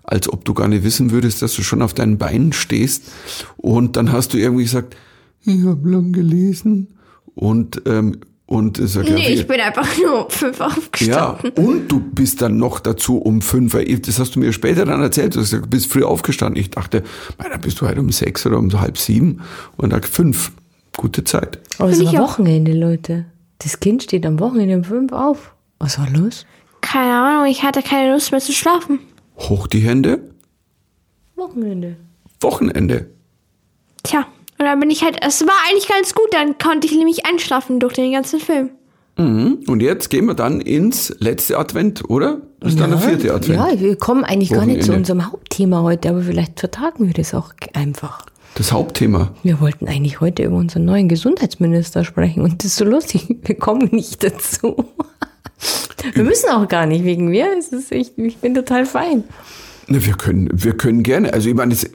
als ob du gar nicht wissen würdest, dass du schon auf deinen Beinen stehst. Und dann hast du irgendwie gesagt, ich habe lang gelesen. Und, ähm, und hat Nee, ich bin einfach nur um fünf Ja, aufgestanden. und du bist dann noch dazu um fünf. weil Das hast du mir später dann erzählt. Du hast gesagt, du bist früh aufgestanden. Ich dachte, mei, dann bist du halt um sechs oder um halb sieben. Und dann fünf. Gute Zeit. Aber es war. Wochenende, Leute. Das Kind steht am Wochenende um fünf auf. Was war los? Keine Ahnung, ich hatte keine Lust mehr zu schlafen. Hoch die Hände. Wochenende. Wochenende. Tja, und dann bin ich halt, es war eigentlich ganz gut, dann konnte ich nämlich einschlafen durch den ganzen Film. Mhm. Und jetzt gehen wir dann ins letzte Advent, oder? Das ist dann der vierte Advent. Ja, wir kommen eigentlich gar nicht zu Wochenende. unserem Hauptthema heute, aber vielleicht vertagen wir das auch einfach. Das Hauptthema. Wir wollten eigentlich heute über unseren neuen Gesundheitsminister sprechen und das ist so lustig, wir kommen nicht dazu. Wir müssen auch gar nicht wegen mir, es ist echt, ich bin total fein. Wir können, wir können gerne. Also ich meine, es,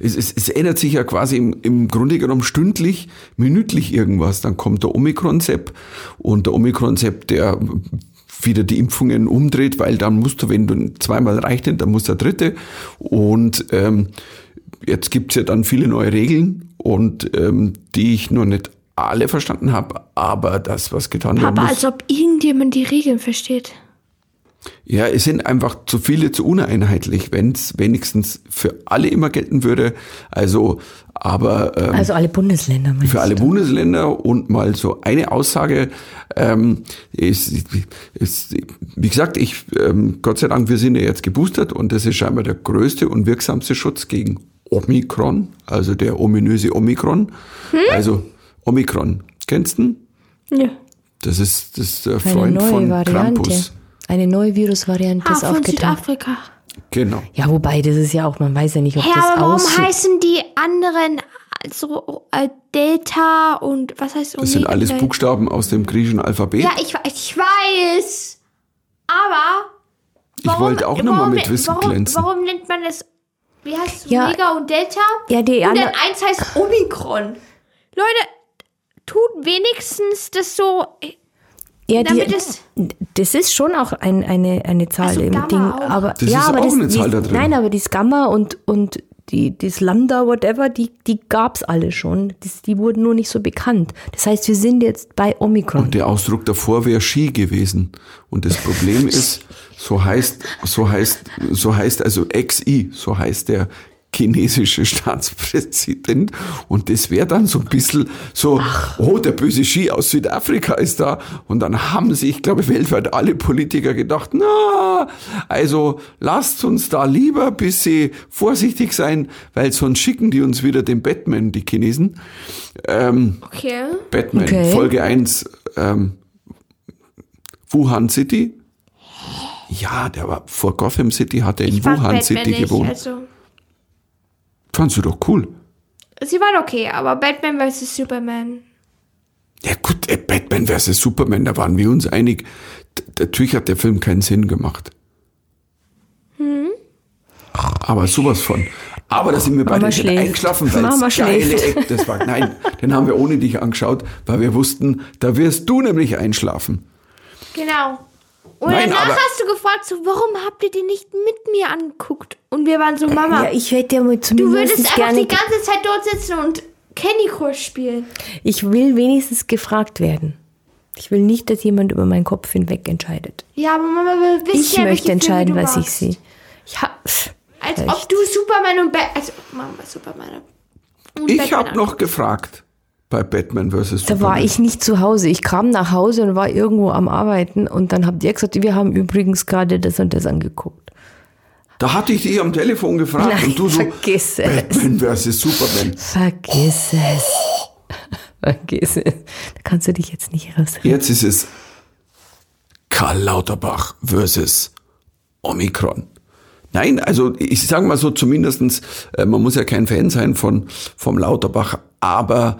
es, es, es ändert sich ja quasi im, im Grunde genommen stündlich, minütlich irgendwas. Dann kommt der Omikron-Sepp und der Omikron-Sepp, der wieder die Impfungen umdreht, weil dann musst du, wenn du zweimal reicht dann muss der dritte. Und ähm, jetzt gibt's ja dann viele neue Regeln und ähm, die ich noch nicht alle verstanden habe, aber das, was getan werden Aber als ob irgendjemand die Regeln versteht. Ja, es sind einfach zu viele zu uneinheitlich, wenn es wenigstens für alle immer gelten würde. Also, aber ähm, Also alle Bundesländer. für alle du? Bundesländer und mal so eine Aussage ähm, ist, ist, wie gesagt, ich ähm, Gott sei Dank, wir sind ja jetzt geboostert und das ist scheinbar der größte und wirksamste Schutz gegen Omikron, also der ominöse Omikron. Also Omikron, kennst du? ihn? Ja. Das ist das ist der Freund von Variante. Krampus. Eine neue Virusvariante Ah, ist von. Südafrika. Genau. Ja, wobei, das ist ja auch, man weiß ja nicht, ob Hä, das aber warum aussieht. heißen die anderen so äh, Delta und was heißt Das sind Omega? alles Buchstaben aus dem griechischen Alphabet. Ja, ich, ich weiß. Aber. ich wollte auch nochmal warum- mit Wissen warum, glänzen. Warum nennt man das? Wie heißt es? Ja. Omega und Delta? Ja, die Und dann eins heißt Omikron. Leute, tut wenigstens das so. Ja, die, damit es- das ist schon auch ein, eine, eine Zahl Also im Gamma Ding. auch. Aber, Das ja, ist aber auch das, eine Zahl die, da drin. Nein, aber das Gamma und, und die, das Lambda, whatever, die, die gab es alle schon. Das, die wurden nur nicht so bekannt. Das heißt, wir sind jetzt bei Omikron. Und der Ausdruck davor wäre Ski gewesen. Und das Problem ist, so heißt, so heißt, so heißt also XI, so heißt der chinesische Staatspräsident. Und das wäre dann so ein bisschen so, oh, der böse Ski aus Südafrika ist da. Und dann haben sich, ich glaube, weltweit alle Politiker gedacht, na, also lasst uns da lieber ein bisschen vorsichtig sein, weil sonst schicken die uns wieder den Batman, die Chinesen. Ähm, Okay. Batman, Okay. Folge 1, ähm, Wuhan City. Ja, der war vor Gotham City, hat er in Wuhan Batman City nicht, gewohnt. Also, Fandst du doch cool. sie waren okay, aber Batman vs. Superman. Ja gut, äh, Batman vs. Superman, da waren wir uns einig. D natürlich hat der Film keinen Sinn gemacht. Hm? Aber sowas von. Aber da sind wir beide nicht eingeschlafen, weil Mama es geile. Eck, das war, nein, den haben wir ohne dich angeschaut, weil wir wussten, da wirst du nämlich einschlafen. Genau. Und Nein, danach aber- hast du gefragt, so, warum habt ihr den nicht mit mir angeguckt? Und wir waren so, Mama, Ja, ich hätte ja mal du würdest zumindest einfach gerne. die ganze Zeit dort sitzen und Candy Crush spielen. Ich will wenigstens gefragt werden. Ich will nicht, dass jemand über meinen Kopf hinweg entscheidet. Ja, aber Mama will wissen, Ich ja, möchte entscheiden, Filme du was ich magst. sehe. Ja, pff, Als Echt? ob du Superman und Batman. Also, Mama, Superman. Und Ich habe noch gefragt bei Batman vs. da Superman. war ich nicht zu Hause. Ich kam nach Hause und war irgendwo am Arbeiten und dann habt ihr gesagt, wir haben übrigens gerade das und das angeguckt. Da hatte ich dich am Telefon gefragt Nein, und du so, vergiss es. Batman vs. Superman. Vergiss es. Vergiss es. Da kannst du dich jetzt nicht rausreden. Jetzt ist es Karl Lauterbach versus Omikron. Nein, also ich sage mal so zumindestens, äh, man muss ja kein Fan sein von vom Lauterbach, aber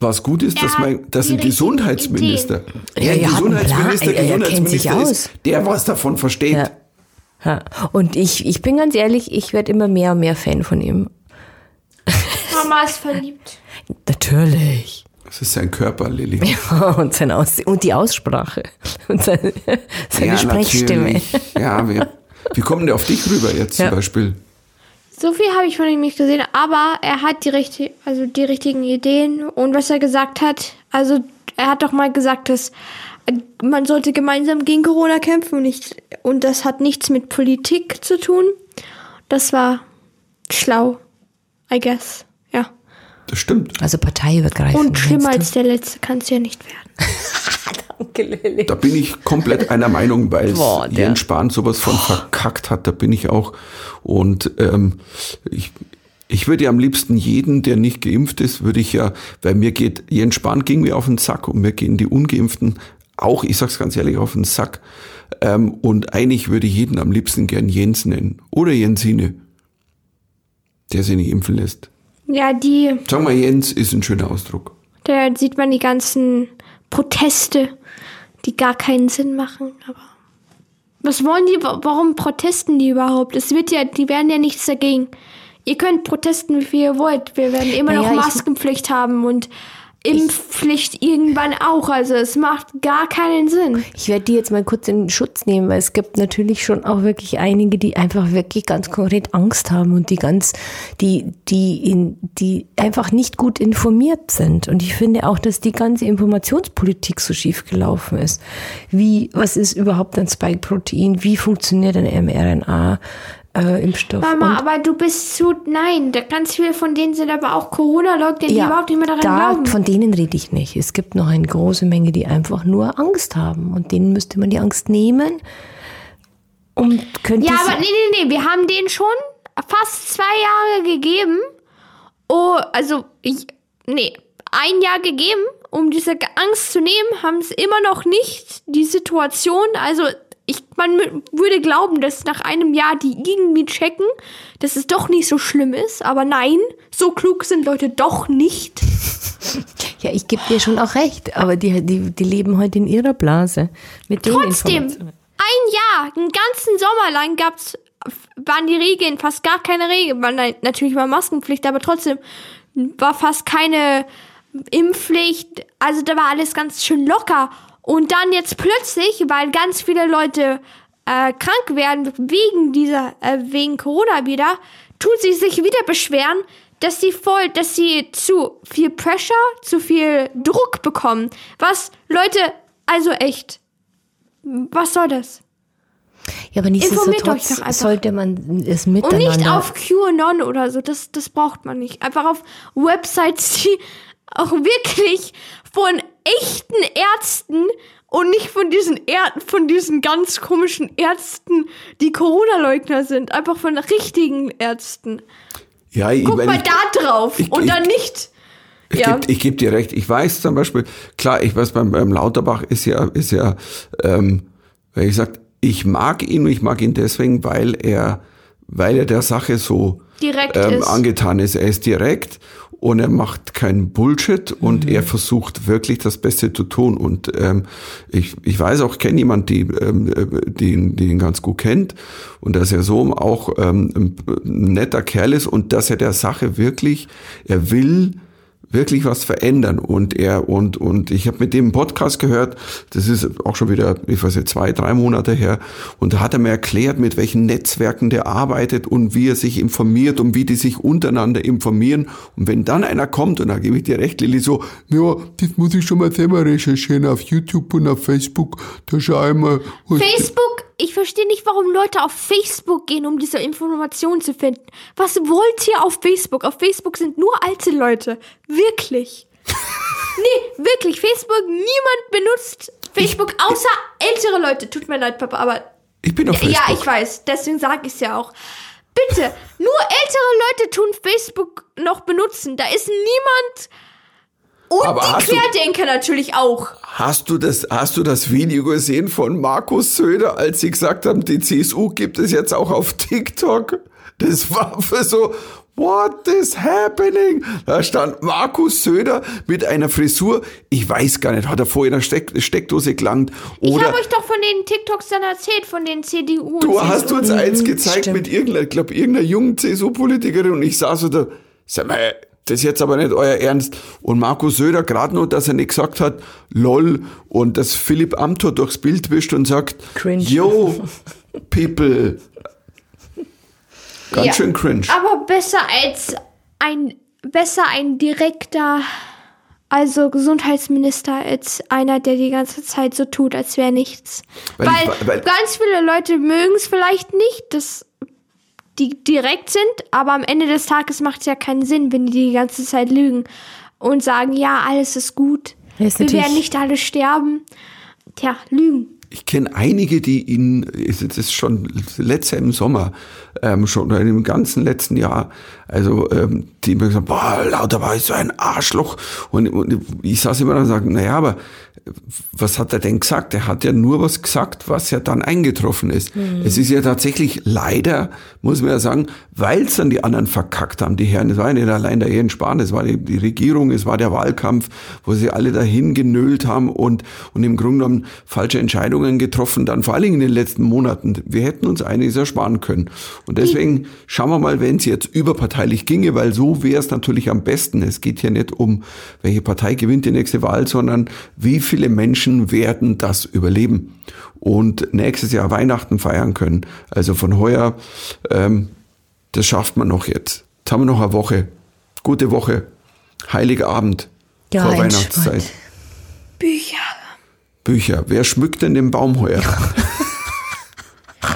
was gut ist, Er dass man, dass die ein Gesundheitsminister, Ja, ja, ein er Gesundheitsminister, er- er Gesundheitsminister ist, der was davon versteht. Ja. Ja. Und ich, ich bin ganz ehrlich, ich werde immer mehr und mehr Fan von ihm. Mama ist verliebt. Natürlich. Das ist sein Körper, Lilly. Und, sein Aus und die Aussprache. Und seine, seine Sprechstimme. natürlich. Ja, wir, wie kommen der auf dich rüber jetzt Ja. zum Beispiel? So viel habe ich von ihm nicht gesehen, aber er hat die, richtig, also die richtigen Ideen und was er gesagt hat. Also er hat doch mal gesagt, dass äh, man sollte gemeinsam gegen Corona kämpfen und, nicht, und das hat nichts mit Politik zu tun. Das war schlau, I guess. Ja. Das stimmt. Also parteiübergreifend. Und schlimmer als der letzte kann es ja nicht werden. Lilly. Da bin ich komplett einer Meinung, weil Boah, Jens Spahn sowas von verkackt hat, da bin ich auch. Und ähm, ich, ich würde ja am liebsten jeden, der nicht geimpft ist, würde ich ja, weil mir geht, Jens Spahn ging mir auf den Sack und mir gehen die Ungeimpften auch, ich sag's ganz ehrlich, auf den Sack. Ähm, und eigentlich würde ich jeden am liebsten gern Jens nennen. Oder Jensine, der sich nicht impfen lässt. Ja, die, Sag mal, Jens ist ein schöner Ausdruck. da sieht man die ganzen Proteste, die gar keinen Sinn machen, aber. Was wollen die, wa- warum protesten die überhaupt? Es wird ja, die werden ja nichts dagegen. Ihr könnt protesten, wie viel ihr wollt. Wir werden immer Naja, noch ich- Maskenpflicht haben und Impfpflicht irgendwann auch. Also es macht gar keinen Sinn. Ich werde die jetzt mal kurz in Schutz nehmen, weil es gibt natürlich schon auch wirklich einige, die einfach wirklich ganz konkret Angst haben und die ganz, die, die in, die einfach nicht gut informiert sind. Und ich finde auch, dass die ganze Informationspolitik so schief gelaufen ist. Wie, was ist überhaupt ein Spike-Protein? Wie funktioniert ein mRNA? Äh, Impfstoff. Mama, aber du bist zu. Nein, ganz viele von denen sind aber auch Corona-Leugner, die Ja, überhaupt nicht mehr daran da, glauben. Von denen rede ich nicht. Es gibt noch eine große Menge, die einfach nur Angst haben. Und denen müsste man die Angst nehmen. Und könnte Ja, aber nee, nee, nee, wir haben denen schon fast zwei Jahre gegeben. Oh, also, ich, nee, ein Jahr gegeben, um diese Angst zu nehmen, haben es immer noch nicht die Situation. Also, ich, man würde glauben, dass nach einem Jahr die irgendwie checken, dass es doch nicht so schlimm ist. Aber nein, so klug sind Leute doch nicht. Ja, ich gebe dir schon auch recht, aber die, die, die leben heute in ihrer Blase. Mit Trotzdem, ein Jahr, einen ganzen Sommer lang gab's, waren die Regeln fast gar keine Regeln. War natürlich war Maskenpflicht, aber trotzdem war fast keine Impfpflicht. Also da war alles ganz schön locker. Und dann jetzt plötzlich, weil ganz viele Leute äh, krank werden wegen dieser, äh, wegen Corona wieder, tun sie sich wieder beschweren, dass sie voll, dass sie zu viel Pressure, zu viel Druck bekommen. Was, Leute, also echt, was soll das? Ja, aber nichtsdestotrotz sollte man es Und miteinander... nicht auf QAnon oder so, das, das braucht man nicht. Einfach auf Websites, die auch wirklich von echten Ärzten und nicht von diesen Är von diesen ganz komischen Ärzten, die Corona-Leugner sind. Einfach von richtigen Ärzten. Ja, ich, Guck mal ich, da drauf ich- und dann nicht. Ich Ja. gebe geb dir recht. Ich weiß zum Beispiel, klar, ich weiß, beim, beim Lauterbach ist ja, ist ja, ähm, weil ich sag, ich mag ihn und ich mag ihn deswegen, weil er, weil er der Sache so Direkt ähm, ist. angetan ist. Er ist direkt und er macht keinen Bullshit und er versucht wirklich das Beste zu tun. Und ähm, ich, ich weiß auch, ich kenne jemanden, die, ähm, äh, die, die ihn ganz gut kennt und dass er so auch ähm, ein netter Kerl ist und dass er der Sache wirklich, er will wirklich was verändern. Und er und und ich habe mit dem Podcast gehört, das ist auch schon wieder, ich weiß nicht, zwei, drei Monate her. Und da hat er mir erklärt, mit welchen Netzwerken der arbeitet und wie er sich informiert und wie die sich untereinander informieren. Und wenn dann einer kommt und da gebe ich dir recht, Lilly, so, ja, das muss ich schon mal selber recherchieren auf YouTube und auf Facebook, da schau ich mal. Facebook, ich verstehe nicht, warum Leute auf Facebook gehen, um diese Informationen zu finden. Was wollt ihr auf Facebook? Auf Facebook sind nur alte Leute. Wirklich. nee, wirklich. Facebook, niemand benutzt Facebook, außer ältere Leute. Tut mir leid, Papa, aber Ich bin auf Facebook. ja, ich weiß. Deswegen sage ich es ja auch. Bitte, nur ältere Leute tun Facebook noch benutzen. Da ist niemand. Und Aber die hast du- Querdenker natürlich auch. Hast du das, hast du das Video gesehen von Markus Söder, als sie gesagt haben, die CSU gibt es jetzt auch auf TikTok? Das war für so, what is happening? Da stand Markus Söder mit einer Frisur, ich weiß gar nicht, hat er vorher in der Steck, Steckdose gelangt? Ich Oder habe euch doch von den TikToks dann erzählt, von den CDU du hast CSU. uns eins gezeigt stimmt. mit irgendeiner, ich glaube, irgendeiner jungen CSU-Politikerin und ich saß so da, sag mal, das ist jetzt aber nicht euer Ernst. Und Markus Söder, gerade nur, dass er nicht gesagt hat, lol, und dass Philipp Amthor durchs Bild wischt und sagt, Cringe. yo, people. Ganz Ja. schön cringe. Aber besser als ein, besser ein direkter, also Gesundheitsminister, als einer, der die ganze Zeit so tut, als wäre nichts. Weil Weil, ich- weil- ganz viele Leute mögen es vielleicht nicht, dass die direkt sind, aber am Ende des Tages macht es ja keinen Sinn, wenn die die ganze Zeit lügen und sagen, ja, alles ist gut. Ja, ist Wir werden nicht alle sterben. Tja, lügen. Ich kenne einige, die ihn, ist jetzt ist schon letztes Jahr im Sommer, ähm, schon oder im ganzen letzten Jahr, also ähm, die mir gesagt, boah, lauter war ich so ein Arschloch. Und, und ich saß immer da und sage, naja, aber was hat er denn gesagt? Er hat ja nur was gesagt, was ja dann eingetroffen ist. Es ist ja tatsächlich leider, muss man ja sagen, weil es dann die anderen verkackt haben, die Herren. Es war ja nicht allein der Jens Spahn, es war die, die Regierung, es war der Wahlkampf, wo sie alle dahin genölt haben und, und im Grunde genommen falsche Entscheidungen getroffen, dann vor allen Dingen in den letzten Monaten. Wir hätten uns einiges ersparen können. Und deswegen schauen wir mal, wenn es jetzt überparteilich ginge, weil so wäre es natürlich am besten. Es geht hier nicht um, welche Partei gewinnt die nächste Wahl, sondern wie viele Menschen werden das überleben und nächstes Jahr Weihnachten feiern können. Also von heuer, ähm, das schafft man noch jetzt. Jetzt haben wir noch eine Woche. Gute Woche. Heiliger Abend. Ja, vor. Weihnachtszeit. Bücher. Bücher. Wer schmückt denn den Baum heuer?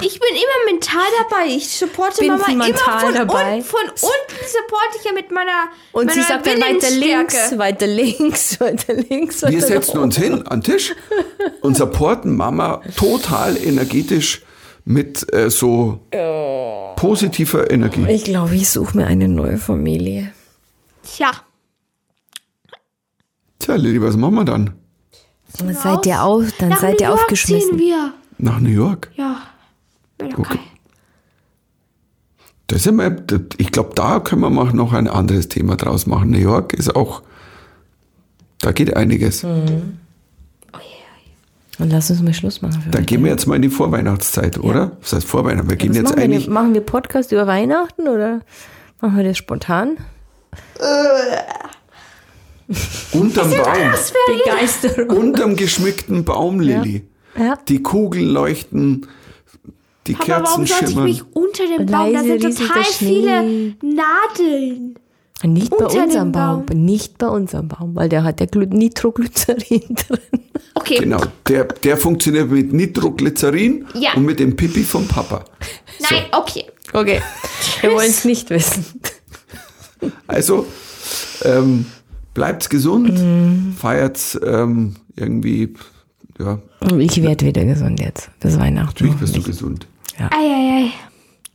Ich bin immer mental dabei. Ich supporte Bin Mama immer mental von, dabei. Un von unten supporte ich ja mit meiner Und meiner sie sagt dann weiter links, weiter links, weiter links. Wir weiter setzen uns hin an den Tisch und supporten Mama total energetisch mit äh, so positiver Energie. Ich glaube, ich suche mir eine neue Familie. Tja, Tja, Lilly, was machen wir dann? Dann seid ihr auf, dann nach seid New ihr York aufgeschmissen. ziehen wir. Nach New York? Ja, Okay. Das wir, ich glaube, da können wir noch ein anderes Thema draus machen. New York ist auch, da geht einiges. Hm. Und lass uns mal Schluss machen. Für Dann heute. gehen wir jetzt mal in die Vorweihnachtszeit, oder? Was heißt Vorweihnachten? Wir gehen Was jetzt machen, wir, eigentlich denn? machen wir Podcast über Weihnachten oder machen wir das spontan? unterm Baum, Begeisterung. unterm geschmückten Baum, Lilly. Ja. Die Kugeln leuchten, die Papa, Kerzen warum sollte ich mich unter dem Baum? Da sind total viele Nadeln. Nicht bei Unter unserem dem Baum. Baum. Nicht bei unserem Baum, weil der hat ja Gly- Nitroglycerin drin. Okay, Genau, der, der funktioniert mit Nitroglycerin Ja. und mit dem Pipi vom Papa. nein, okay. Okay. Wir wollen es nicht wissen. Also, ähm, bleibt's gesund, Mhm. feiert's ähm, irgendwie, ja, Ich werde wieder gesund jetzt. Bis Weihnachten. natürlich bist du gesund. Eieiei.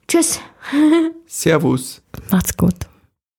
Tschüss. Servus. Macht's gut.